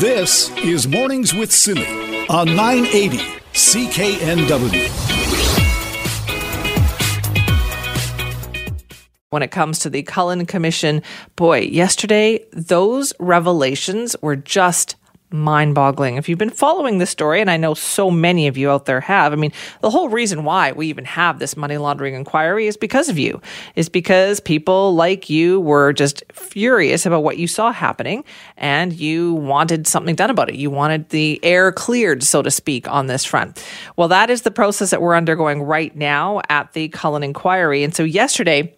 This is Mornings with Simi on 980 CKNW. when it comes to the Cullen Commission. Boy, yesterday, those revelations were just mind boggling. If you've been following this story, and I know so many of you out there have, I mean, the whole reason why we even have this money laundering inquiry is because of you, is because people like you were just furious about what you saw happening and you wanted something done about it. You wanted the air cleared, so to speak, on this front. Well, that is the process that we're undergoing right now at the Cullen inquiry. And so yesterday,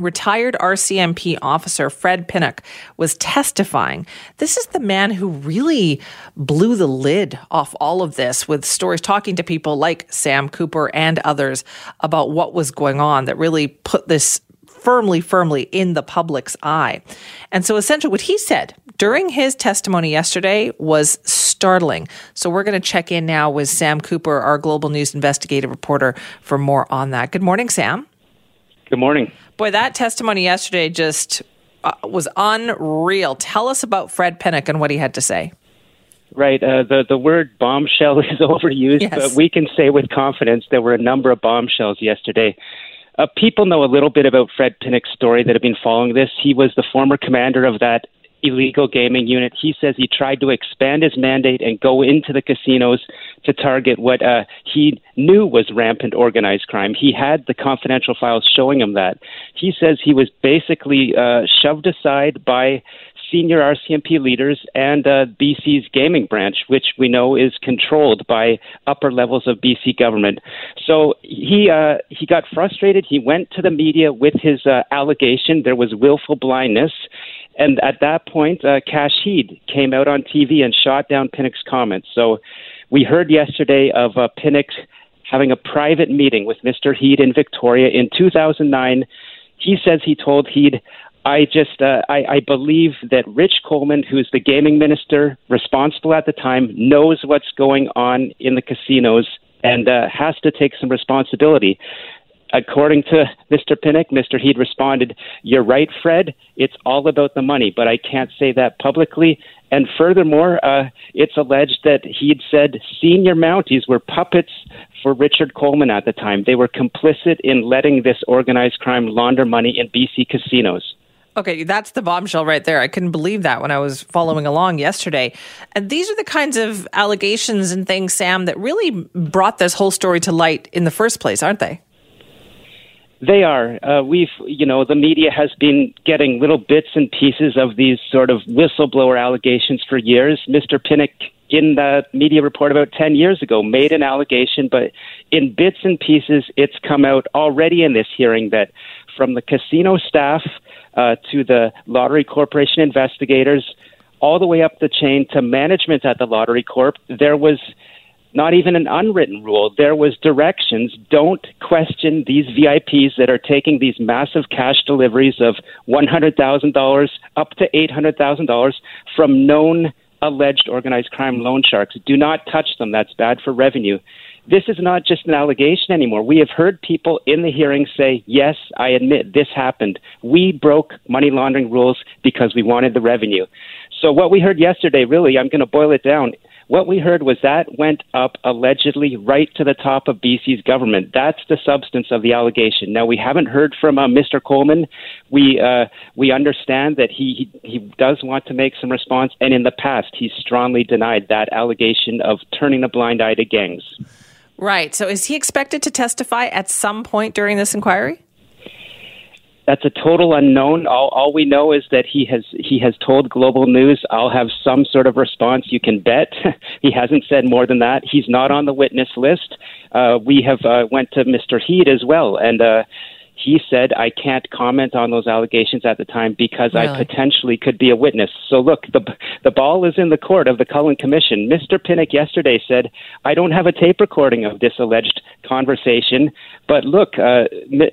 Retired RCMP officer Fred Pinnock was testifying. This is the man who really blew the lid off all of this with stories talking to people like Sam Cooper and others about what was going on that really put this firmly, firmly in the public's eye. And so essentially what he said during his testimony yesterday was startling. So we're going to check in now with Sam Cooper, our global news investigative reporter, for more on that. Good morning, Sam. Good morning. Boy, that testimony yesterday just uh, was unreal. Tell us about Fred Pinnock and what he had to say. Right. Uh, the the word bombshell is overused, yes. but we can say with confidence there were a number of bombshells yesterday. Uh, people know a little bit about Fred Pinnock's story that have been following this. He was the former commander of that illegal gaming unit. He says he tried to expand his mandate and go into the casinos to target what uh, he knew was rampant organized crime. He had the confidential files showing him that. He says he was basically uh, shoved aside by senior RCMP leaders and uh, BC's gaming branch, which we know is controlled by upper levels of BC government. So he uh, he got frustrated. He went to the media with his uh, allegation there was willful blindness. And at that point, uh, Kash Heed came out on TV and shot down Pinnock's comments. So we heard yesterday of uh, Pinnock having a private meeting with Mr. Heed in Victoria in 2009. He says he told Heed, I just uh, I, I believe that Rich Coleman, who's the gaming minister responsible at the time, knows what's going on in the casinos and uh, has to take some responsibility according to Mr. Pinnock, Mr. Heed responded, You're right, Fred. It's all about the money, but I can't say that publicly. And furthermore, uh, it's alleged that he'd said senior Mounties were puppets for Richard Coleman at the time. They were complicit in letting this organized crime launder money in BC casinos. Okay, that's the bombshell right there. I couldn't believe that when I was following along yesterday. And these are the kinds of allegations and things, Sam, that really brought this whole story to light in the first place, aren't they? They are. Uh, we've, you know, the media has been getting little bits and pieces of these sort of whistleblower allegations for years. Mr. Pinnock, in the media report about 10 years ago, made an allegation, but in bits and pieces, it's come out already in this hearing that from the casino staff uh, to the Lottery Corporation investigators, all the way up the chain to management at the Lottery Corp, there was not even an unwritten rule. There was directions. Don't question these VIPs that are taking these massive cash deliveries of $100,000 up to $800,000 from known alleged organized crime loan sharks. Do not touch them. That's bad for revenue. This is not just an allegation anymore. We have heard people in the hearing say, yes, I admit this happened. We broke money laundering rules because we wanted the revenue. So what we heard yesterday, really, I'm going to boil it down what we heard was that went up allegedly right to the top of BC's government. That's the substance of the allegation. Now we haven't heard from uh, Mr. Coleman. We uh, we understand that he, he he does want to make some response, and in the past he's strongly denied that allegation of turning a blind eye to gangs. Right. So is he expected to testify at some point during this inquiry? that's a total unknown. All, all we know is that he has he has told Global News, "I'll have some sort of response. You can bet." he hasn't said more than that. He's not on the witness list. Uh, we have uh, went to Mr. Heed as well, and uh, he said, I can't comment on those allegations at the time because really? I potentially could be a witness. So look, the, the ball is in the court of the Cullen Commission. Mr. Pinnock yesterday said, I don't have a tape recording of this alleged conversation, but look, uh,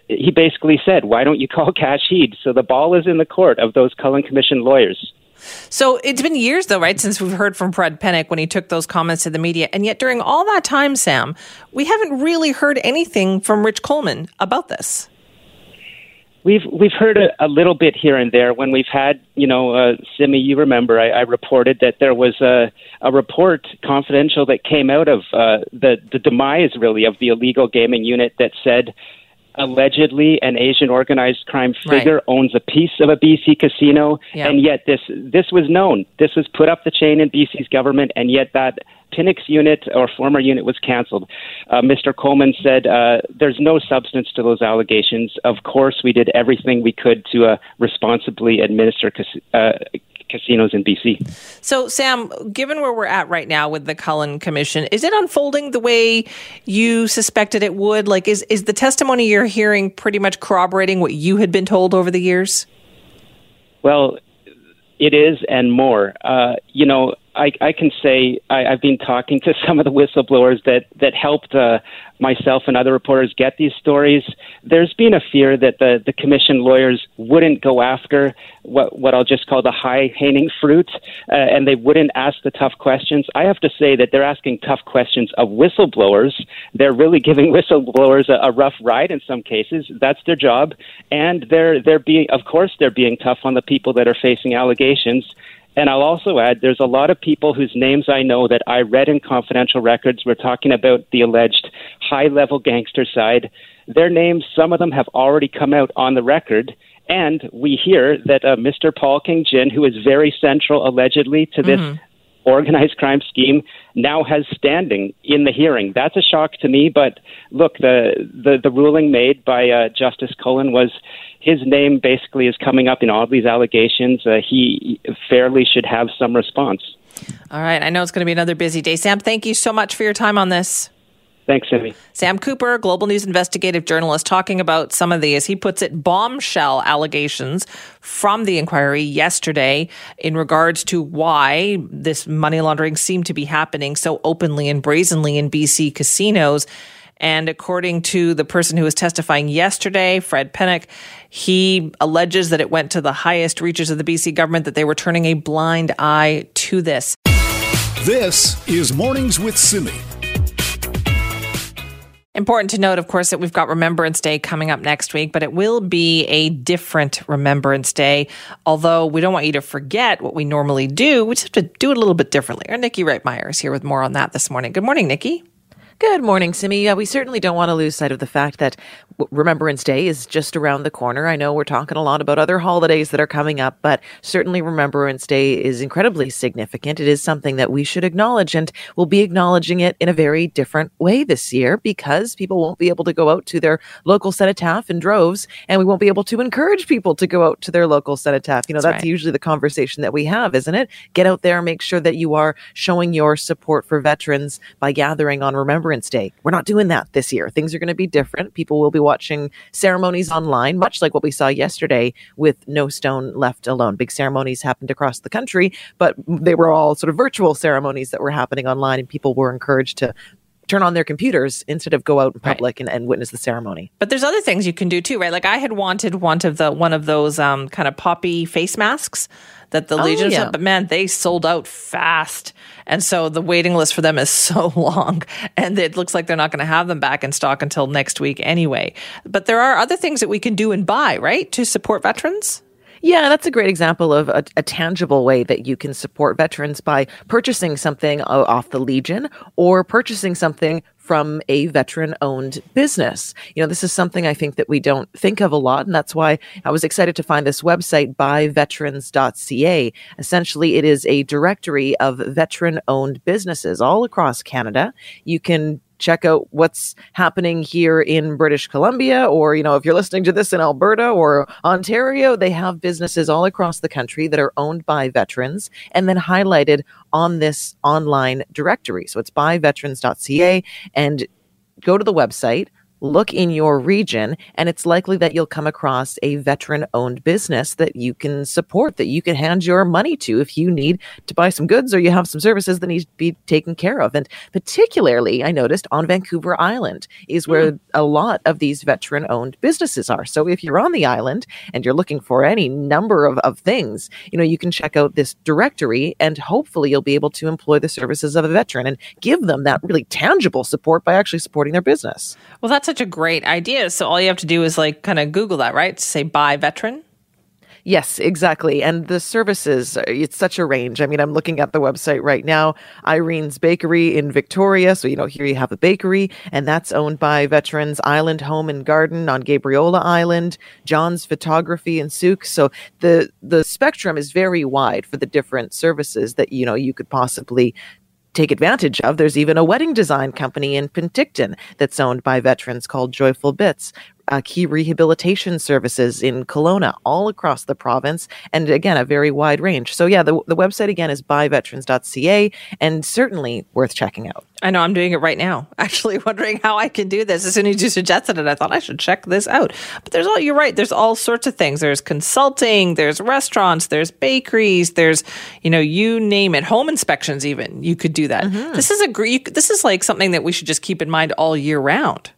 he basically said, why don't you call Kash Heed? So the ball is in the court of those Cullen Commission lawyers. So it's been years, though, right, since we've heard from Fred Pinnock when he took those comments to the media. And yet, during all that time, Sam, we haven't really heard anything from Rich Coleman about this. We've we've heard a, a little bit here and there when we've had, you know, uh, Simi. You remember I, I reported that there was a a report, confidential, that came out of uh, the the demise really of the illegal gaming unit that said allegedly an Asian organized crime figure right. owns a piece of a BC casino, yeah. and yet this this was known. This was put up the chain in BC's government, and yet that Pinnock's unit or former unit was canceled. Uh, Mr. Coleman said uh, there's no substance to those allegations. Of course, we did everything we could to uh, responsibly administer cas- uh, casinos in BC. So, Sam, given where we're at right now with the Cullen Commission, is it unfolding the way you suspected it would? Like, is is the testimony you're hearing pretty much corroborating what you had been told over the years? Well, it is, and more. Uh, you know, I, I can say I, I've been talking to some of the whistleblowers that that helped uh, myself and other reporters get these stories. There's been a fear that the the commission lawyers wouldn't go after what what I'll just call the high hanging fruit, uh, and they wouldn't ask the tough questions. I have to say that they're asking tough questions of whistleblowers. They're really giving whistleblowers a, a rough ride in some cases. That's their job, and they're they're being of course they're being tough on the people that are facing allegations. And I'll also add there's a lot of people whose names I know that I read in confidential records. We're talking about the alleged high level gangster side. Their names, some of them have already come out on the record. And we hear that uh, Mr. Paul King Jin, who is very central allegedly to this mm-hmm. Organized crime scheme, now has standing in the hearing. That's a shock to me. But look, the the, the ruling made by uh, Justice Cullen was his name basically is coming up in all these allegations. Uh, he fairly should have some response. All right. I know it's going to be another busy day. Sam, thank you so much for your time on this. Thanks, Simi. Sam Cooper, Global News investigative journalist, talking about some of the, as he puts it, bombshell allegations from the inquiry yesterday in regards to why this money laundering seemed to be happening so openly and brazenly in BC casinos. And according to the person who was testifying yesterday, Fred Pinnock, he alleges that it went to the highest reaches of the BC government, that they were turning a blind eye to this. This is Mornings with Simi. Important to note, of course, that we've got Remembrance Day coming up next week, but it will be a different Remembrance Day. Although we don't want you to forget what we normally do, we just have to do it a little bit differently. Our Nikki Reitmeyer is here with more on that this morning. Good morning, Nikki. Good morning, Simi. Yeah, we certainly don't want to lose sight of the fact that Remembrance Day is just around the corner. I know we're talking a lot about other holidays that are coming up, but certainly Remembrance Day is incredibly significant. It is something that we should acknowledge, and we'll be acknowledging it in a very different way this year because people won't be able to go out to their local cenotaph in droves, and we won't be able to encourage people to go out to their local cenotaph. You know, that's, that's right. usually the conversation that we have, isn't it? Get out there, make sure that you are showing your support for veterans by gathering on Remembrance Remembrance Day. We're not doing that this year. Things are going to be different. People will be watching ceremonies online, much like what we saw yesterday with No Stone Left Alone. Big ceremonies happened across the country, but they were all sort of virtual ceremonies that were happening online, and people were encouraged to turn on their computers instead of go out in public right. and, and witness the ceremony. But there's other things you can do too, right? Like I had wanted one of the one of those um, kind of poppy face masks that the oh, Legion yeah. but man, they sold out fast. And so the waiting list for them is so long. And it looks like they're not going to have them back in stock until next week anyway. But there are other things that we can do and buy, right, to support veterans? Yeah, that's a great example of a, a, tangible way that you can support veterans by purchasing something off the Legion or purchasing something from a veteran owned business. You know, this is something I think that we don't think of a lot. And that's why I was excited to find this website buyveterans.ca. Essentially, it is a directory of veteran owned businesses all across Canada. You can check out what's happening here in British Columbia, or, you know, if you're listening to this in Alberta or Ontario, they have businesses all across the country that are owned by veterans and then highlighted on this online directory. So it's buyveterans.ca and go to the website, look in your region and it's likely that you'll come across a veteran owned business that you can support that you can hand your money to if you need to buy some goods or you have some services that need to be taken care of. And particularly i noticed on vancouver island is where mm. a lot of these veteran owned businesses are. So if you're on the island and you're looking for any number of, of things you know you can check out this directory and hopefully you'll be able to employ the services of a veteran and give them that really tangible support by actually supporting their business. Well that's such a great idea. So all you have to do is like kind of Google that, right? Say buy veteran. Yes, exactly. And the services, uh, it's such a range. I mean, I'm looking at the website right now. Irene's Bakery in Victoria. So, you know, here you have a bakery, and that's owned by Veterans Island Home and Garden on Gabriola Island, John's Photography and Souk. So the the spectrum is very wide for the different services that, you know, you could possibly take advantage of. There's even a wedding design company in Penticton that's owned by veterans called Joyful Bits uh, key rehabilitation services in Kelowna, all across the province, and again, a very wide range. So, yeah, the, the website again is buyveterans.ca and certainly worth checking out. I know I'm doing it right now, actually wondering how I can do this. As soon as you suggested it, I thought I should check this out. But there's all, you're right, there's all sorts of things. There's consulting, there's restaurants, there's bakeries, there's, you know, you name it, home inspections even. You could do that. Mm-hmm. This is a, great, this is like something that we should just keep in mind all year round.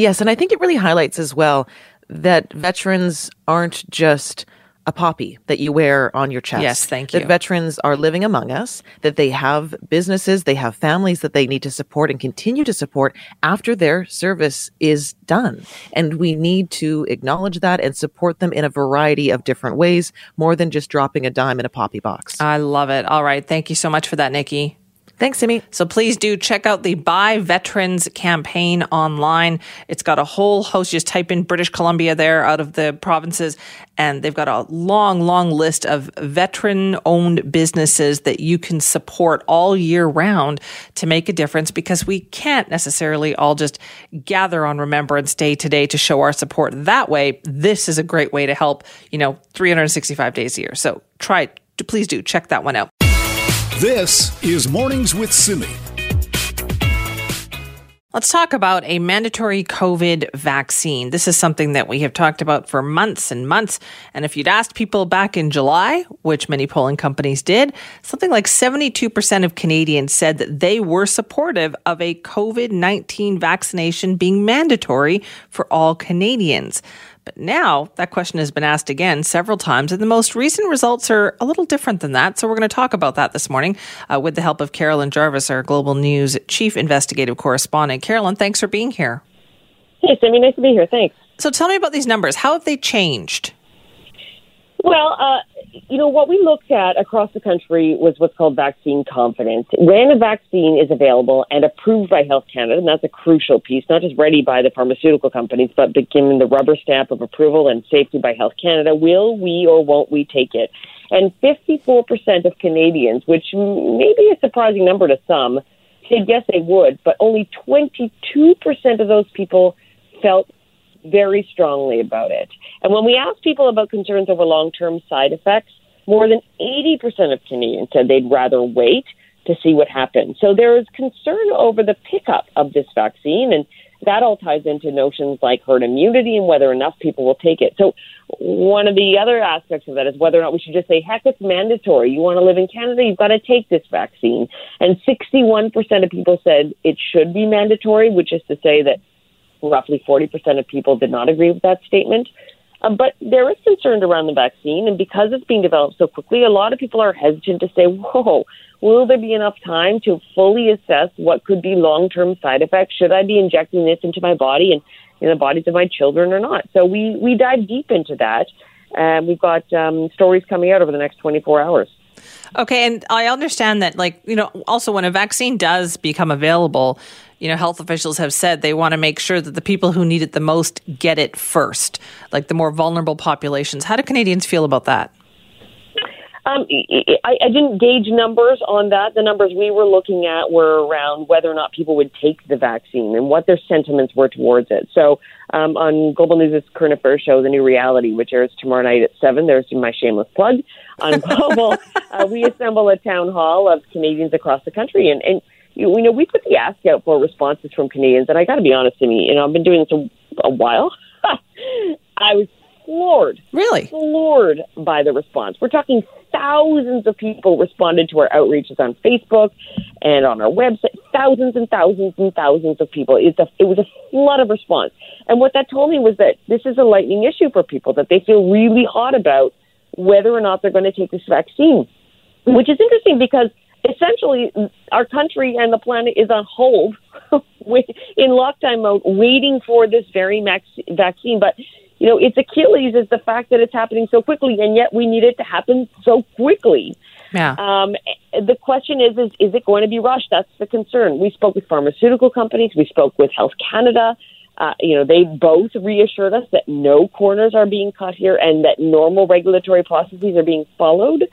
Yes, and I think it really highlights as well that veterans aren't just a poppy that you wear on your chest. Yes, thank you. That veterans are living among us, that they have businesses, they have families that they need to support and continue to support after their service is done. And we need to acknowledge that and support them in a variety of different ways, more than just dropping a dime in a poppy box. I love it. All right. Thank you so much for that, Nikki. Thanks, Simi. So please do check out the Buy Veterans campaign online. It's got a whole host. Just type in British Columbia there out of the provinces, and they've got a long, long list of veteran owned businesses that you can support all year round to make a difference because we can't necessarily all just gather on Remembrance Day today to show our support that way. This is a great way to help, you know, 365 days a year. So try, please do check that one out. This is Mornings with Simi. Let's talk about a mandatory COVID vaccine. This is something that we have talked about for months and months. And if you'd asked people back in July, which many polling companies did, something like 72% of Canadians said that they were supportive of a COVID 19 vaccination being mandatory for all Canadians. But now that question has been asked again several times, and the most recent results are a little different than that. So we're going to talk about that this morning uh, with the help of Carolyn Jarvis, our Global News Chief Investigative Correspondent. Carolyn, thanks for being here. Hey, Simi, nice to be here. Thanks. So tell me about these numbers. How have they changed? Well, uh, you know, what we looked at across the country was what's called vaccine confidence. When a vaccine is available and approved by Health Canada, and that's a crucial piece, not just ready by the pharmaceutical companies, but given the rubber stamp of approval and safety by Health Canada, will we or won't we take it? And 54% of Canadians, which may be a surprising number to some, said yes, they would, but only 22% of those people felt very strongly about it. And when we asked people about concerns over long term side effects, more than 80% of Canadians said they'd rather wait to see what happens. So there is concern over the pickup of this vaccine, and that all ties into notions like herd immunity and whether enough people will take it. So one of the other aspects of that is whether or not we should just say, heck, it's mandatory. You want to live in Canada, you've got to take this vaccine. And 61% of people said it should be mandatory, which is to say that roughly 40% of people did not agree with that statement. Um, but there is concern around the vaccine, and because it's being developed so quickly, a lot of people are hesitant to say, whoa, will there be enough time to fully assess what could be long term side effects? Should I be injecting this into my body and in the bodies of my children or not? So we, we dive deep into that, and we've got um, stories coming out over the next 24 hours. Okay, and I understand that, like, you know, also when a vaccine does become available, you know, health officials have said they want to make sure that the people who need it the most get it first, like the more vulnerable populations. How do Canadians feel about that? Um, I, I didn't gauge numbers on that. The numbers we were looking at were around whether or not people would take the vaccine and what their sentiments were towards it. So um, on Global News' Current Affairs show, The New Reality, which airs tomorrow night at 7, there's my shameless plug. On Global, uh, we assemble a town hall of Canadians across the country. And, and you, you know, we put the ask out for responses from Canadians. And I got to be honest to me, you know, I've been doing this a, a while. I was floored. Really? Floored by the response. We're talking thousands of people responded to our outreaches on Facebook and on our website. Thousands and thousands and thousands of people. It's a, it was a flood of response. And what that told me was that this is a lightning issue for people, that they feel really hot about whether or not they're going to take this vaccine, which is interesting because essentially, our country and the planet is on hold in lockdown mode, waiting for this very max- vaccine. But you know, its Achilles is the fact that it's happening so quickly, and yet we need it to happen so quickly. Yeah. Um, the question is, is, is it going to be rushed? That's the concern. We spoke with pharmaceutical companies. We spoke with Health Canada. Uh, you know, they both reassured us that no corners are being cut here and that normal regulatory processes are being followed.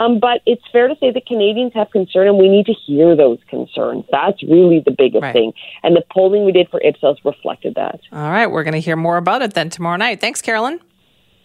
Um, but it's fair to say that Canadians have concern, and we need to hear those concerns. That's really the biggest right. thing. And the polling we did for Ipsos reflected that. All right, we're going to hear more about it then tomorrow night. Thanks, Carolyn.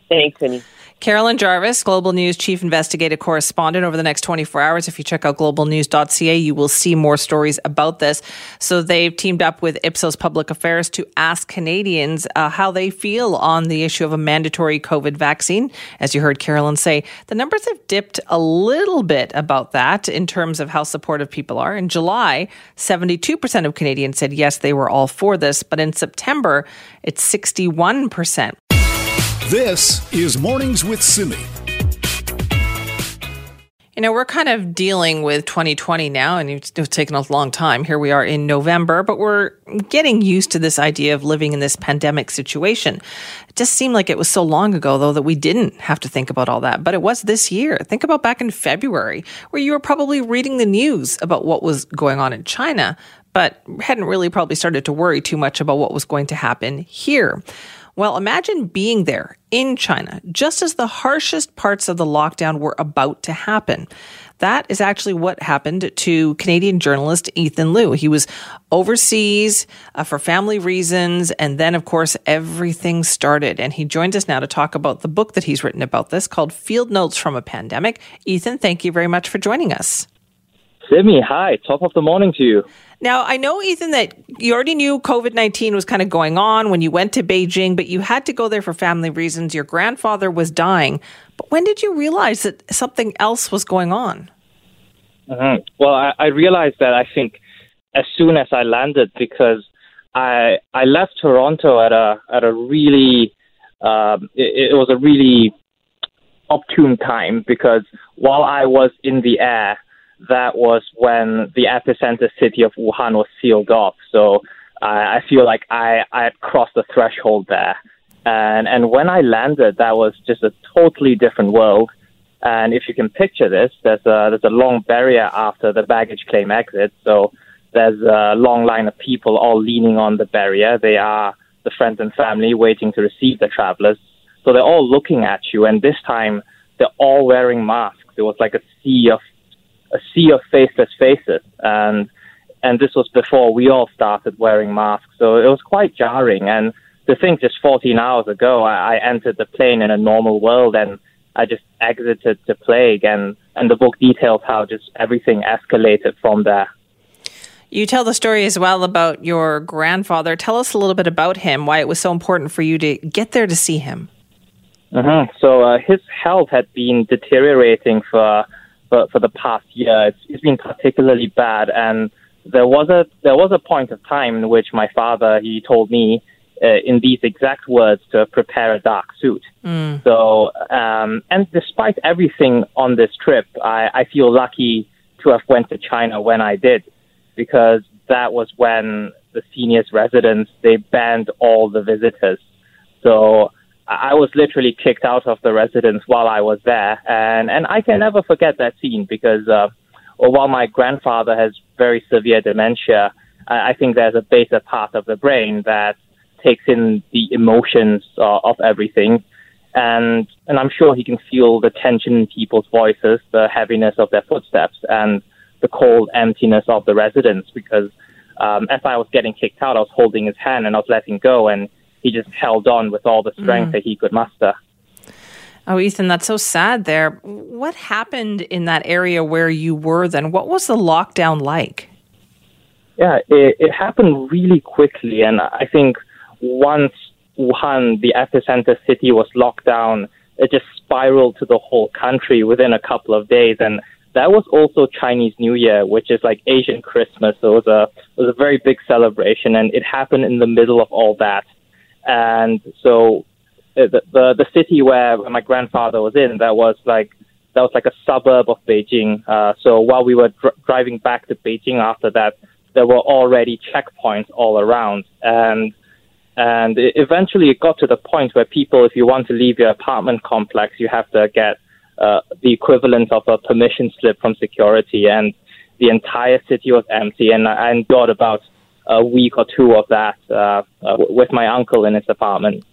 Thanks, Cindy. Carolyn Jarvis, Global News Chief Investigative Correspondent. Over the next 24 hours, if you check out globalnews.ca, you will see more stories about this. So they've teamed up with Ipsos Public Affairs to ask Canadians uh, how they feel on the issue of a mandatory COVID vaccine. As you heard Carolyn say, the numbers have dipped a little bit about that in terms of how supportive people are. In July, 72% of Canadians said yes, they were all for this, but in September, it's 61%. This is Mornings with Simi. You know, we're kind of dealing with 2020 now, and it's taken a long time. Here we are in November, but we're getting used to this idea of living in this pandemic situation. It just seemed like it was so long ago, though, that we didn't have to think about all that. But it was this year. Think about back in February, where you were probably reading the news about what was going on in China, but hadn't really probably started to worry too much about what was going to happen here. Well, imagine being there in China just as the harshest parts of the lockdown were about to happen. That is actually what happened to Canadian journalist Ethan Lou. He was overseas uh, for family reasons, and then, of course, everything started. And he joins us now to talk about the book that he's written about this called Field Notes from a Pandemic. Ethan, thank you very much for joining us. Simi, hi. Top of the morning to you. Now, I know, Ethan, that you already knew COVID 19 was kind of going on when you went to Beijing, but you had to go there for family reasons. Your grandfather was dying. But when did you realize that something else was going on? Mm-hmm. Well, I, I realized that I think as soon as I landed because I I left Toronto at a at a really um, it, it was a really opportune time because while I was in the air, that was when the epicenter city of Wuhan was sealed off. So I, I feel like I, I had crossed the threshold there. And, and when I landed, that was just a totally different world. And if you can picture this, there's a, there's a long barrier after the baggage claim exit. So there's a long line of people all leaning on the barrier. They are the friends and family waiting to receive the travelers. So they're all looking at you. And this time, they're all wearing masks. It was like a sea of a sea of faceless faces, and and this was before we all started wearing masks, so it was quite jarring. And to think, just 14 hours ago, I, I entered the plane in a normal world, and I just exited the plague, and and the book details how just everything escalated from there. You tell the story as well about your grandfather. Tell us a little bit about him, why it was so important for you to get there to see him. Mm-hmm. So uh, his health had been deteriorating for for, for the past year. It's, it's been particularly bad, and there was a there was a point of time in which my father he told me uh, in these exact words to prepare a dark suit. Mm. So, um, and despite everything on this trip, I, I feel lucky to have went to China when I did, because that was when the seniors residents they banned all the visitors. So I was literally kicked out of the residence while I was there, and and I can never forget that scene because, uh, well, while my grandfather has very severe dementia, I, I think there's a beta part of the brain that takes in the emotions uh, of everything, and and I'm sure he can feel the tension in people's voices, the heaviness of their footsteps, and the cold emptiness of the residence. Because um, as I was getting kicked out, I was holding his hand and I was letting go, and he just held on with all the strength mm. that he could muster. Oh, Ethan, that's so sad there. What happened in that area where you were then? What was the lockdown like? Yeah, it, it happened really quickly. And I think once Wuhan, the epicenter city, was locked down, it just spiraled to the whole country within a couple of days. And that was also Chinese New Year, which is like Asian Christmas. So it was a, it was a very big celebration. And it happened in the middle of all that. And so uh, the, the, the city where my grandfather was in, that was like that was like a suburb of Beijing. Uh, so while we were dr- driving back to Beijing after that, there were already checkpoints all around, and and it, eventually it got to the point where people, if you want to leave your apartment complex, you have to get uh, the equivalent of a permission slip from security, and the entire city was empty, and I endured about a week or two of that uh, uh, with my uncle in his apartment.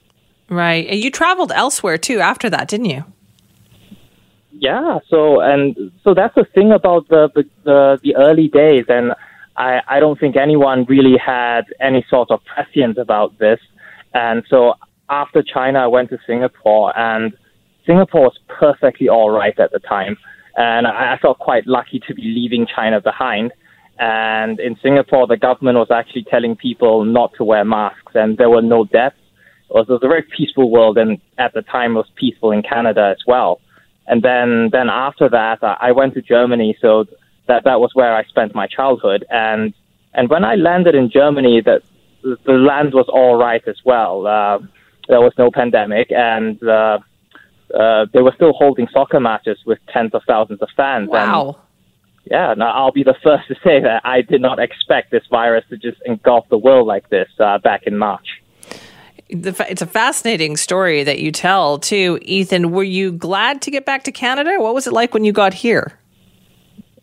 Right, and you traveled elsewhere too after that, didn't you? Yeah. So and so that's the thing about the the, the early days, and I I don't think anyone really had any sort of prescience about this, and so after China, I went to Singapore, and Singapore was perfectly all right at the time, and I, I felt quite lucky to be leaving China behind. And in Singapore, the government was actually telling people not to wear masks, and there were no deaths. It was, it was a very peaceful world, and at the time, it was peaceful in Canada as well. And then, then after that, I went to Germany. So that, that was where I spent my childhood. And, and when I landed in Germany, that the land was all right as well. Uh, there was no pandemic and, uh, uh, they were still holding soccer matches with tens of thousands of fans. Wow. And, yeah, now I'll be the first to say that I did not expect this virus to just engulf the world like this uh, back in March it's a fascinating story that you tell too, Ethan. Were you glad to get back to Canada? What was it like when you got here?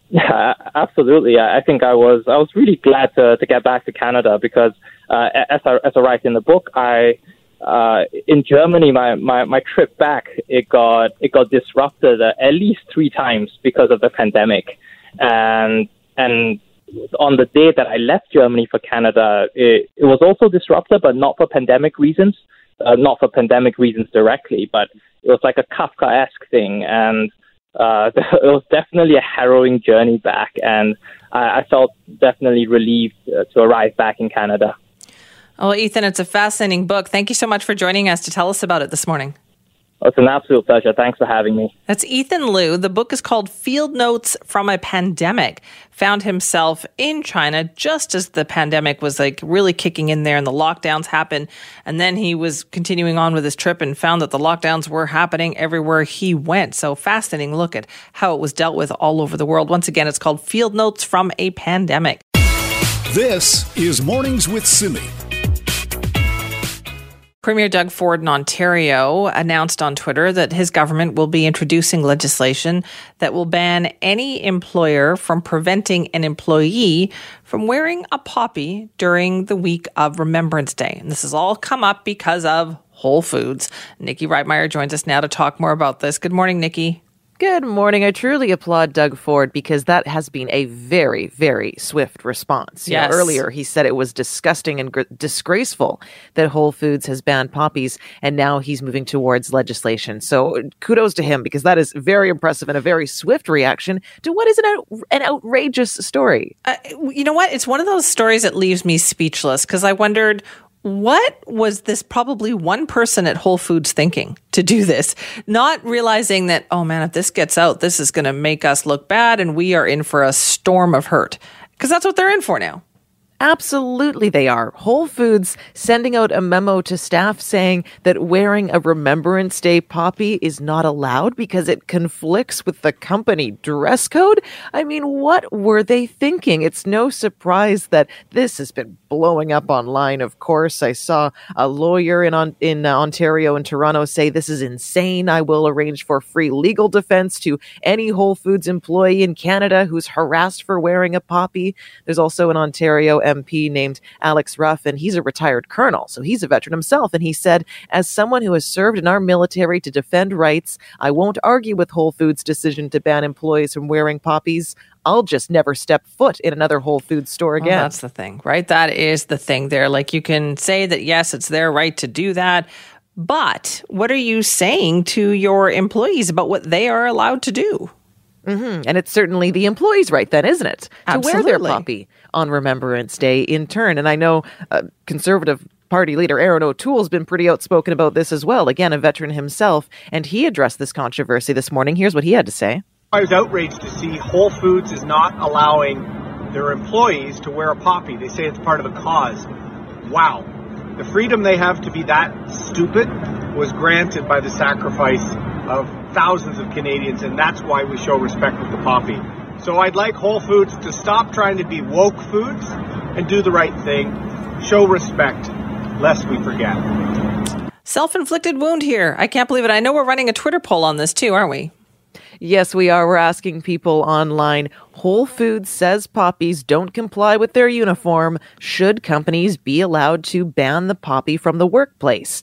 Yeah, absolutely. I think I was I was really glad to to get back to Canada because uh, as I as I write in the book, I uh, in Germany my, my my trip back it got it got disrupted uh, at least three times because of the pandemic, and and on the day that I left Germany for Canada, it, it was also disrupted, but not for pandemic reasons, uh, not for pandemic reasons directly, but it was like a Kafka-esque thing, and uh, it was definitely a harrowing journey back, and I, I felt definitely relieved uh, to arrive back in Canada. Well, Ethan, it's a fascinating book. Thank you so much for joining us to tell us about it this morning. It's an absolute pleasure. Thanks for having me. That's Ethan Lou. The book is called Field Notes from a Pandemic. Found himself in China just as the pandemic was like really kicking in there and the lockdowns happened. And then he was continuing on with his trip and found that the lockdowns were happening everywhere he went. So fascinating look at how it was dealt with all over the world. Once again, it's called Field Notes from a Pandemic. This is Mornings with Simi. Premier Doug Ford in Ontario announced on Twitter that his government will be introducing legislation that will ban any employer from preventing an employee from wearing a poppy during the week of Remembrance Day. And this has all come up because of Whole Foods. Nikki Reitmeyer joins us now to talk more about this. Good morning, Nikki. Good morning. I truly applaud Doug Ford because that has been a very, very swift response. You yes. Know, earlier, he said it was disgusting and gr- disgraceful that Whole Foods has banned poppies, and now he's moving towards legislation. So kudos to him because that is very impressive and a very swift reaction to what is an, out- an outrageous story. Uh, you know what? It's one of those stories that leaves me speechless because I wondered what was this probably one person at Whole Foods thinking to do this? Not realizing that, oh man, if this gets out, this is going to make us look bad and we are in for a storm of hurt. Because that's what they're in for now. Absolutely, they are. Whole Foods sending out a memo to staff saying that wearing a Remembrance Day poppy is not allowed because it conflicts with the company dress code. I mean, what were they thinking? It's no surprise that this has been blowing up online. Of course, I saw a lawyer in in Ontario and Toronto say this is insane. I will arrange for free legal defense to any Whole Foods employee in Canada who's harassed for wearing a poppy. There's also an Ontario MP named Alex Ruff, and he's a retired colonel, so he's a veteran himself. And he said, As someone who has served in our military to defend rights, I won't argue with Whole Foods' decision to ban employees from wearing poppies. I'll just never step foot in another Whole Foods store again. Well, that's the thing, right? That is the thing there. Like you can say that, yes, it's their right to do that. But what are you saying to your employees about what they are allowed to do? Mm-hmm. And it's certainly the employee's right, then, isn't it? To Absolutely. wear their poppy on Remembrance Day in turn. And I know uh, conservative party leader Erin O'Toole has been pretty outspoken about this as well. Again, a veteran himself. And he addressed this controversy this morning. Here's what he had to say. I was outraged to see Whole Foods is not allowing their employees to wear a poppy. They say it's part of the cause. Wow. The freedom they have to be that stupid was granted by the sacrifice of thousands of Canadians, and that's why we show respect with the poppy. So I'd like Whole Foods to stop trying to be woke foods and do the right thing. Show respect, lest we forget. Self inflicted wound here. I can't believe it. I know we're running a Twitter poll on this too, aren't we? Yes, we are. We're asking people online. Whole Foods says poppies don't comply with their uniform. Should companies be allowed to ban the poppy from the workplace?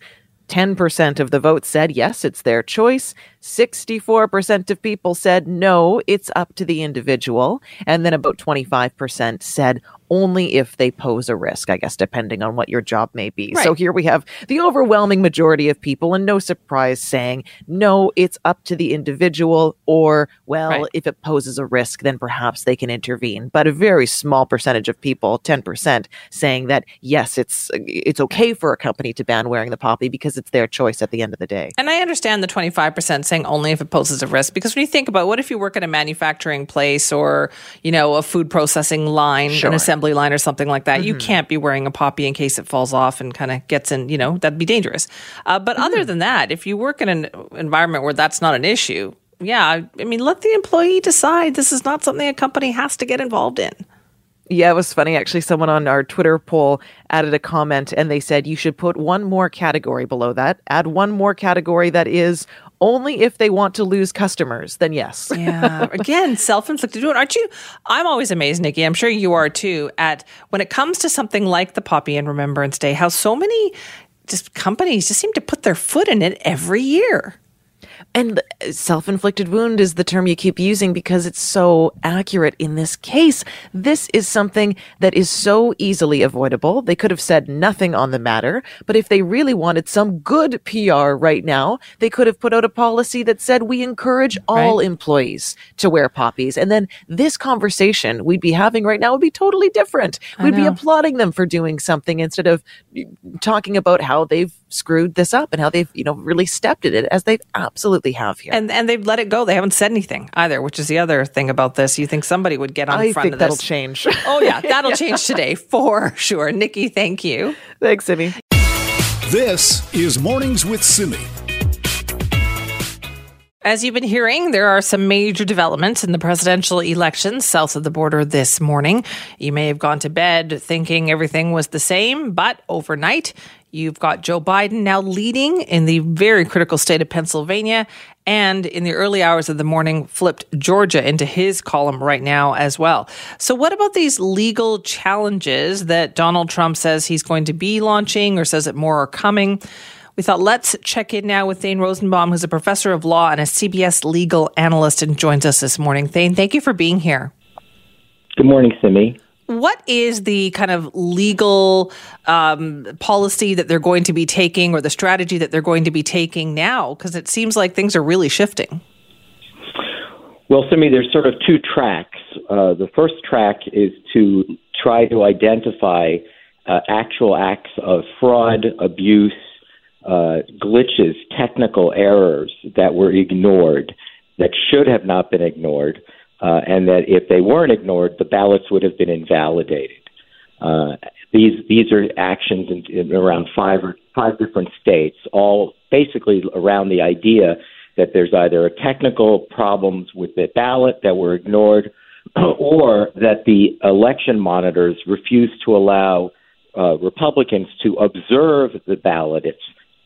10% of the vote said yes, it's their choice. 64% of people said no, it's up to the individual. And then about 25% said only if they pose a risk, I guess, depending on what your job may be. Right. So here we have the overwhelming majority of people, and no surprise, saying, no, it's up to the individual, or, well, right. if it poses a risk, then perhaps they can intervene. But a very small percentage of people, 10%, saying that, yes, it's, it's okay for a company to ban wearing the poppy because it's their choice at the end of the day. And I understand the 25% saying only if it poses a risk, because when you think about what if you work in a manufacturing place or, you know, a food processing line, sure. an assembly assembly line or something like that, mm-hmm. you can't be wearing a poppy in case it falls off and kind of gets in, you know, that'd be dangerous. Uh, but mm-hmm. other than that, if you work in an environment where that's not an issue, yeah, I mean, let the employee decide. This is not something a company has to get involved in. Yeah, it was funny. Actually, someone on our Twitter poll added a comment and they said you should put one more category below that. Add one more category that is only if they want to lose customers, then yes. yeah. Again, self inflicted wound. Aren't you? I'm always amazed, Nikki. I'm sure you are too, at when it comes to something like the Poppy and Remembrance Day, how so many just companies just seem to put their foot in it every year. And self inflicted wound is the term you keep using because it's so accurate in this case. This is something that is so easily avoidable. They could have said nothing on the matter, but if they really wanted some good PR right now, they could have put out a policy that said we encourage all right. employees to wear poppies. And then this conversation we'd be having right now would be totally different. We'd be applauding them for doing something instead of mm, talking about how they've screwed this up and how they've, you know, really stepped in it as they've absolutely have here. And and they've let it go. They haven't said anything either, which is the other thing about this. You think somebody would get on I front of this. that'll change. oh yeah, that'll yeah. change today for sure. Nikki, thank you. Thanks, Simi. This is Mornings with Simi. As you've been hearing, there are some major developments in the presidential elections south of the border this morning. You may have gone to bed thinking everything was the same, but overnight, You've got Joe Biden now leading in the very critical state of Pennsylvania, and in the early hours of the morning, flipped Georgia into his column right now as well. So, what about these legal challenges that Donald Trump says he's going to be launching or says that more are coming? We thought let's check in now with Thane Rosenbaum, who's a professor of law and a CBS legal analyst, and joins us this morning. Thane, thank you for being here. Good morning, Simi what is the kind of legal um, policy that they're going to be taking or the strategy that they're going to be taking now? Because it seems like things are really shifting. Well, Simi, there's sort of two tracks. Uh, the first track is to try to identify uh, actual acts of fraud, abuse, uh, glitches, technical errors that were ignored that should have not been ignored uh, and that if they weren't ignored, the ballots would have been invalidated. Uh, these these are actions in, in around five or five different states, all basically around the idea that there's either a technical problems with the ballot that were ignored, or that the election monitors refused to allow uh, Republicans to observe the ballots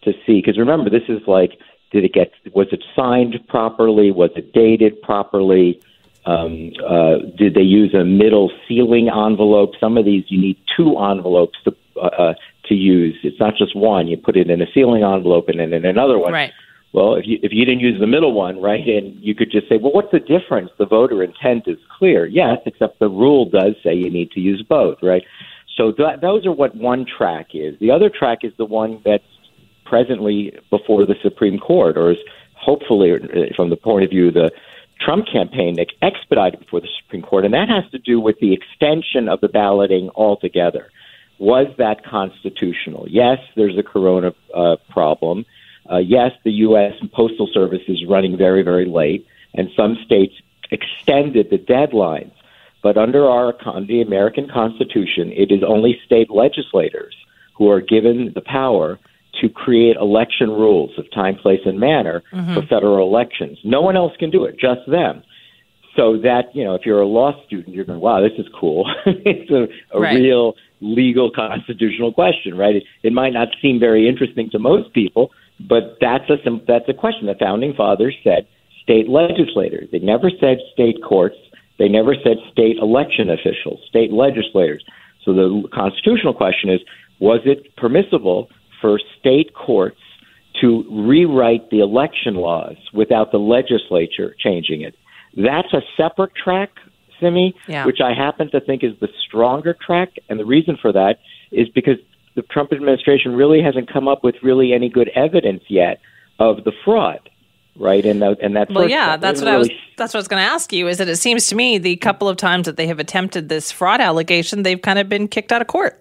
to see. Because remember, this is like, did it get was it signed properly? Was it dated properly? Um, uh, did they use a middle sealing envelope? Some of these you need two envelopes to uh, uh, to use. It's not just one. You put it in a sealing envelope and then in another one. Right. Well, if you if you didn't use the middle one, right, and you could just say, well, what's the difference? The voter intent is clear. Yes, except the rule does say you need to use both, right? So th- those are what one track is. The other track is the one that's presently before the Supreme Court, or is hopefully, uh, from the point of view of the Trump campaign expedited before the Supreme Court, and that has to do with the extension of the balloting altogether. Was that constitutional? Yes, there's a corona uh, problem. Uh, yes, the U.S. Postal Service is running very, very late, and some states extended the deadlines. But under our the American Constitution, it is only state legislators who are given the power to create election rules of time, place, and manner mm-hmm. for federal elections. No one else can do it, just them. So that, you know, if you're a law student, you're going, wow, this is cool. it's a, a right. real legal constitutional question, right? It, it might not seem very interesting to most people, but that's a, that's a question. The founding fathers said state legislators. They never said state courts. They never said state election officials, state legislators. So the constitutional question is was it permissible for state courts to rewrite the election laws without the legislature changing it? That's a separate track, Simi, yeah. which I happen to think is the stronger track. And the reason for that is because the Trump administration really hasn't come up with really any good evidence yet of the fraud right? And uh, that, and well, yeah, that's what really... I was. That's what I was going to ask you. Is that it seems to me the couple of times that they have attempted this fraud allegation, they've kind of been kicked out of court.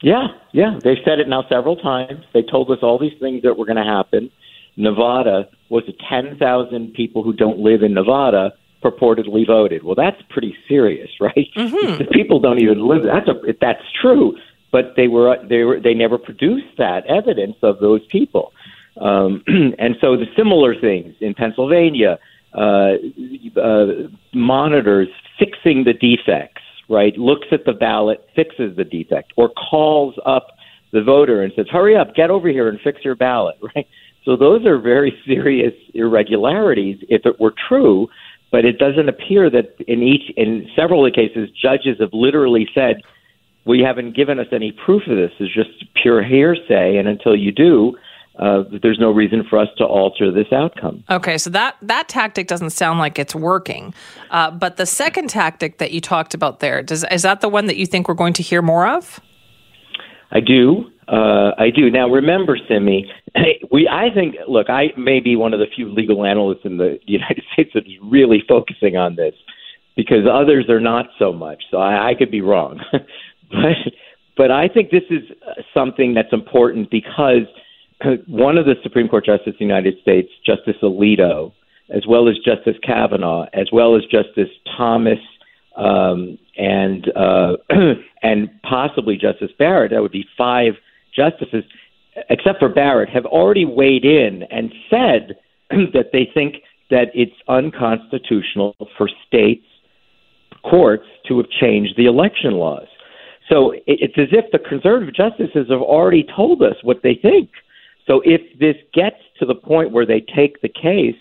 Yeah, yeah, they've said it now several times. They told us all these things that were going to happen. Nevada was it ten thousand people who don't live in Nevada purportedly voted. Well, that's pretty serious, right? Mm-hmm. The people don't even live. That's a that's true, but they were they were they never produced that evidence of those people. Um, and so the similar things in Pennsylvania, uh, uh, monitors fixing the defects, right? Looks at the ballot, fixes the defect, or calls up the voter and says, "Hurry up, get over here and fix your ballot," right? So those are very serious irregularities if it were true, but it doesn't appear that in each in several of the cases judges have literally said, "Well, you haven't given us any proof of this. It's just pure hearsay, and until you do." Uh, there's no reason for us to alter this outcome. Okay, so that that tactic doesn't sound like it's working. Uh, but the second tactic that you talked about there, does, is that the one that you think we're going to hear more of? I do. Uh, I do. Now, remember, Simi, we. I think. Look, I may be one of the few legal analysts in the United States that is really focusing on this, because others are not so much. So I, I could be wrong, but but I think this is something that's important because one of the Supreme Court justices of the United States, Justice Alito, as well as Justice Kavanaugh, as well as Justice Thomas, um, and uh, and possibly Justice Barrett, that would be five justices, except for Barrett, have already weighed in and said that they think that it's unconstitutional for states courts to have changed the election laws. So it's as if the conservative justices have already told us what they think. So if this gets to the point where they take the case,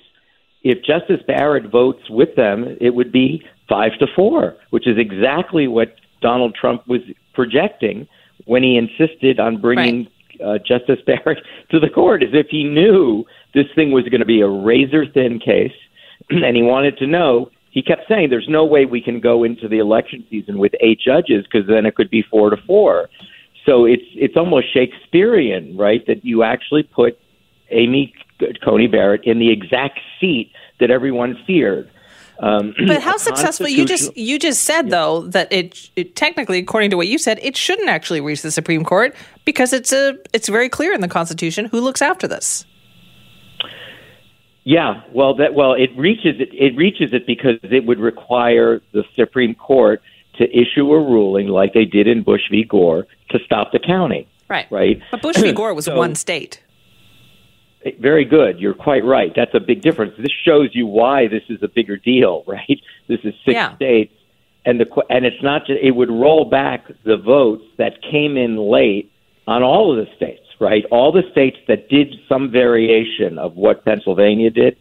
if Justice Barrett votes with them, it would be five to four, which is exactly what Donald Trump was projecting when he insisted on bringing right. uh, Justice Barrett to the court, as if he knew this thing was going to be a razor thin case, and he wanted to know. He kept saying, "There's no way we can go into the election season with eight judges because then it could be four to four. So it's it's almost Shakespearean, right? That you actually put Amy Coney Barrett in the exact seat that everyone feared. Um, but how successful you just you just said yeah. though that it, it, technically according to what you said it shouldn't actually reach the Supreme Court because it's a it's very clear in the Constitution who looks after this. Yeah, well that well it reaches it it reaches it because it would require the Supreme Court to issue a ruling like they did in Bush v. Gore to stop the counting. Right. Right. But Bush v. Gore was so, one state. Eh, very good. You're quite right. That's a big difference. This shows you why this is a bigger deal, right? This is six yeah. states, and the and it's not just it would roll back the votes that came in late on all of the states, right? All the states that did some variation of what Pennsylvania did,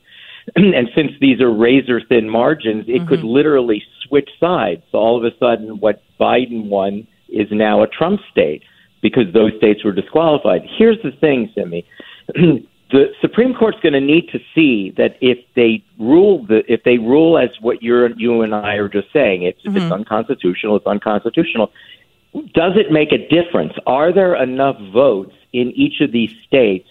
and since these are razor thin margins, it mm-hmm. could literally switch sides. So all of a sudden, what Biden won is now a Trump state because those states were disqualified. Here's the thing, Simi. the Supreme Court's going to need to see that if they rule the if they rule as what you're you and I are just saying, it's, mm-hmm. if it's unconstitutional, it's unconstitutional. Does it make a difference? Are there enough votes in each of these states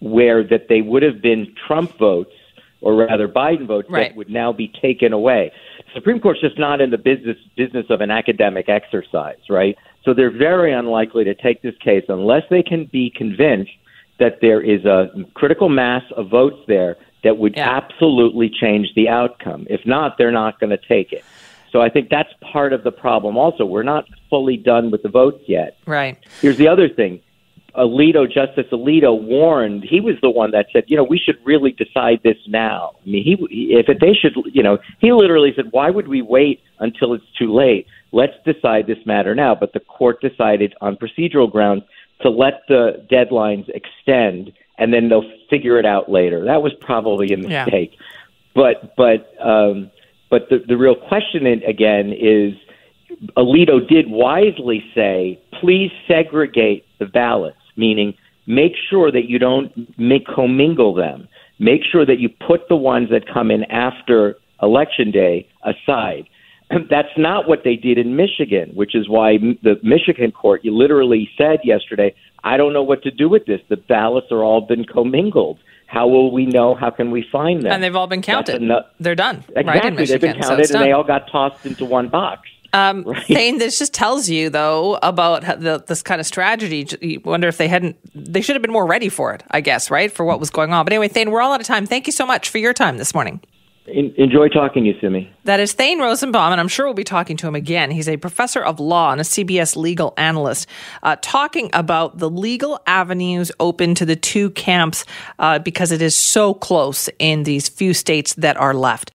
where that they would have been Trump votes or rather Biden votes right. that would now be taken away? Supreme Court's just not in the business business of an academic exercise, right? So they're very unlikely to take this case unless they can be convinced that there is a critical mass of votes there that would yeah. absolutely change the outcome. If not, they're not going to take it. So I think that's part of the problem also. We're not fully done with the votes yet. Right. Here's the other thing. Alito, Justice Alito, warned. He was the one that said, you know, we should really decide this now. I mean, he if they should, you know, he literally said, why would we wait until it's too late? Let's decide this matter now. But the court decided on procedural grounds to let the deadlines extend, and then they'll figure it out later. That was probably a mistake. Yeah. But but um, but the the real question again is Alito did wisely say, please segregate the ballots, meaning make sure that you don't make commingle them. Make sure that you put the ones that come in after election day aside. That's not what they did in Michigan, which is why the Michigan court you literally said yesterday, I don't know what to do with this. The ballots are all been commingled. How will we know? How can we find them? And they've all been counted. They're done. Exactly. Right, they've been counted so and they all got tossed into one box. Um, right. Thane, this just tells you, though, about the, this kind of strategy. You wonder if they hadn't, they should have been more ready for it, I guess, right, for what was going on. But anyway, Thane, we're all out of time. Thank you so much for your time this morning. enjoy talking to you, Simi. That is Thane Rosenbaum, and I'm sure we'll be talking to him again. He's a professor of law and a CBS legal analyst, uh, talking about the legal avenues open to the two camps uh, because it is so close in these few states that are left.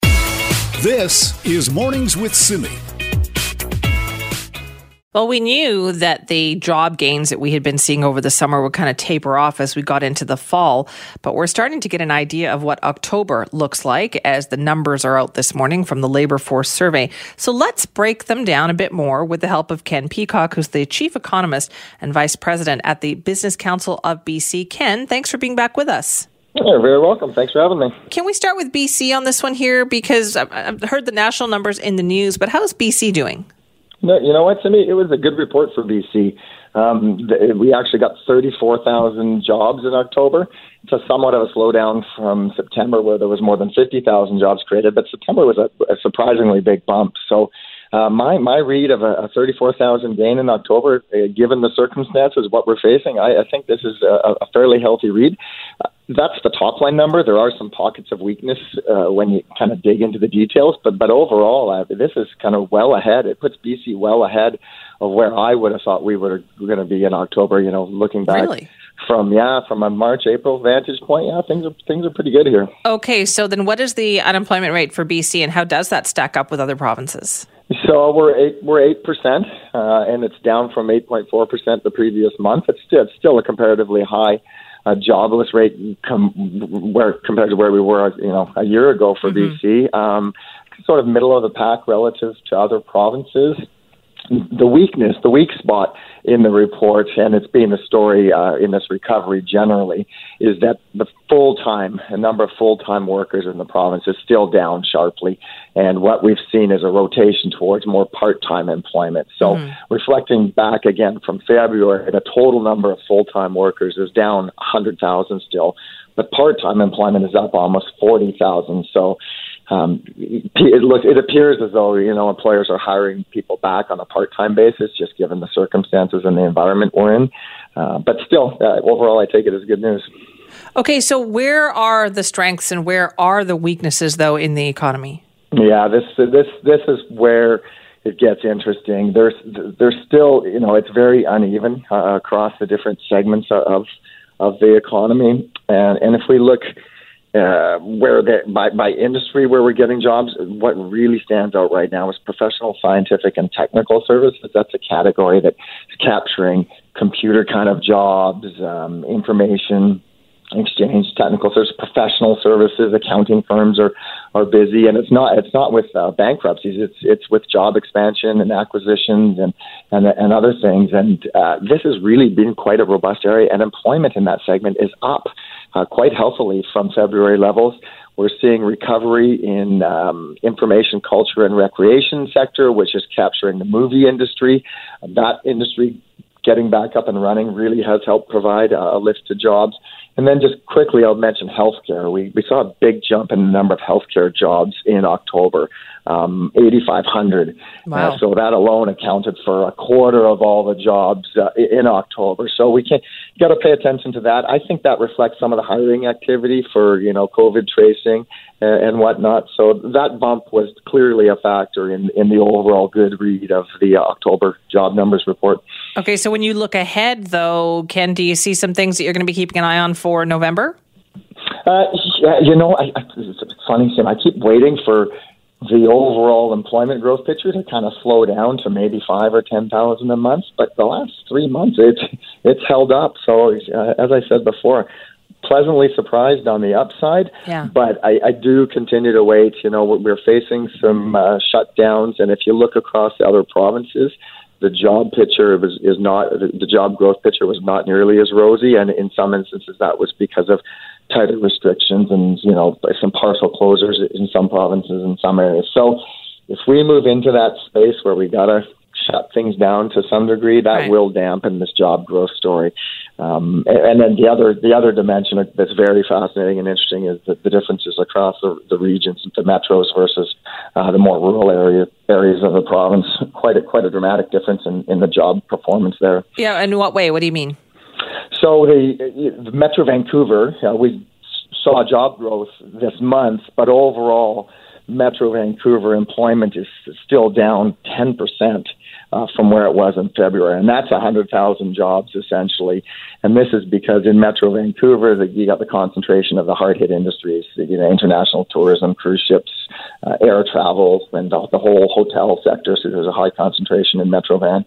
This is Mornings with Simi. Well, we knew that the job gains that we had been seeing over the summer would kind of taper off as we got into the fall, but we're starting to get an idea of what October looks like as the numbers are out this morning from the labor force survey. So let's break them down a bit more with the help of Ken Peacock, who's the chief economist and vice president at the Business Council of BC. Ken, thanks for being back with us. You're very welcome. Thanks for having me. Can we start with BC on this one here? Because I've heard the national numbers in the news, but how's BC doing? No, you know what, Simi? It was a good report for BC. Um, we actually got 34,000 jobs in October. It's a somewhat of a slowdown from September, where there was more than 50,000 jobs created, but September was a, a surprisingly big bump. So uh, my my read of a, a 34,000 gain in October, uh, given the circumstances, what we're facing, I, I think this is a, a fairly healthy read. That's the top line number. There are some pockets of weakness uh, when you kind of dig into the details, but but overall, uh, this is kind of well ahead. It puts BC well ahead of where I would have thought we were going to be in October. You know, looking back. Really? from yeah from a March April vantage point yeah things are things are pretty good here. Okay, so then what is the unemployment rate for BC and how does that stack up with other provinces? So we're eight we're eight percent, uh, and it's down from eight point four percent the previous month. It's still, it's still a comparatively high uh, jobless rate com- where compared to where we were, you know, a year ago for mm-hmm. BC. Um, sort of middle of the pack relative to other provinces the weakness, the weak spot in the report, and it's been a story uh, in this recovery generally, is that the full time, a number of full time workers in the province is still down sharply. And what we've seen is a rotation towards more part time employment. So, mm. reflecting back again from February, the total number of full time workers is down 100,000 still, but part time employment is up almost 40,000. So, um, it looks it appears as though you know employers are hiring people back on a part-time basis, just given the circumstances and the environment we're in. Uh, but still, uh, overall, I take it as good news. Okay, so where are the strengths and where are the weaknesses, though, in the economy? Yeah, this this this is where it gets interesting. There's there's still you know it's very uneven uh, across the different segments of of the economy, and and if we look uh, where the, by, by industry where we're getting jobs, what really stands out right now is professional, scientific, and technical services. That's a category that's capturing computer kind of jobs, um, information exchange, technical services, professional services, accounting firms are are busy, and it's not it's not with uh, bankruptcies. It's it's with job expansion and acquisitions and and and other things. And uh, this has really been quite a robust area, and employment in that segment is up uh, quite healthily from February levels. We're seeing recovery in um, information, culture, and recreation sector, which is capturing the movie industry. That industry getting back up and running really has helped provide a lift to jobs. And then just quickly, I'll mention healthcare. We, we saw a big jump in the number of healthcare jobs in October, um, 8,500. Wow. Uh, so that alone accounted for a quarter of all the jobs uh, in October. So we can got to pay attention to that. I think that reflects some of the hiring activity for you know COVID tracing and, and whatnot. So that bump was clearly a factor in in the overall good read of the October job numbers report. Okay, so when you look ahead, though, Ken, do you see some things that you're going to be keeping an eye on for November? Uh, yeah, you know, I, I, it's funny, Sam. I keep waiting for the overall employment growth picture to kind of slow down to maybe five or ten thousand a month. But the last three months, it's it's held up. So uh, as I said before, pleasantly surprised on the upside. Yeah. But I, I do continue to wait. You know, we're facing some uh, shutdowns, and if you look across the other provinces, the job picture was, is not the job growth picture was not nearly as rosy, and in some instances that was because of tighter restrictions and you know some partial closures in some provinces in some areas. So if we move into that space where we gotta shut things down to some degree, that Right. will dampen this job growth story. Um, and, and then the other the other dimension that's very fascinating and interesting is the, the differences across the, the regions, the metros versus uh, the more rural area areas of the province. Quite a quite a dramatic difference in, in the job performance there. Yeah, in what way? What do you mean? So the, the Metro Vancouver, uh, we saw job growth this month, but overall, Metro Vancouver employment is still down 10 percent uh, from where it was in February, and that's 100,000 jobs essentially. And this is because in Metro Vancouver, the, you got the concentration of the hard-hit industries, you know, international tourism, cruise ships, uh, air travel, and the, the whole hotel sector. So there's a high concentration in Metro Van.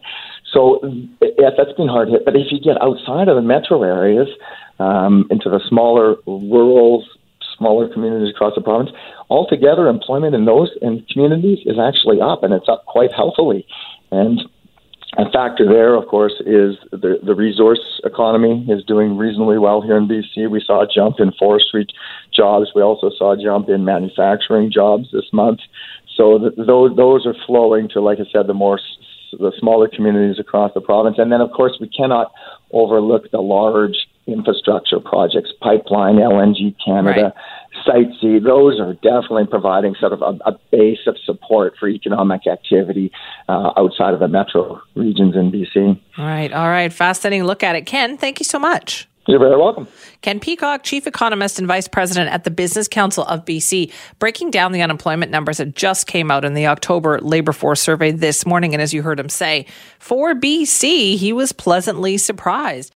So yeah, that's been hard hit. But if you get outside of the metro areas, um, into the smaller rural, smaller communities across the province, altogether employment in those in communities is actually up, and it's up quite healthily. And a factor there, of course, is the, the resource economy is doing reasonably well here in BC. We saw a jump in forestry jobs. We also saw a jump in manufacturing jobs this month. So th- those those are flowing to, like I said, the more the smaller communities across the province. And then, of course, we cannot overlook the large infrastructure projects, pipeline, LNG Canada, Site C. Those are definitely providing sort of a, a base of support for economic activity uh, outside of the metro regions in BC. All right, all right. Fascinating look at it. Ken, thank you so much. You're very welcome. Ken Peacock, Chief Economist and Vice President at the Business Council of BC, breaking down the unemployment numbers that just came out in the October labor force survey this morning. And as you heard him say, for BC, he was pleasantly surprised.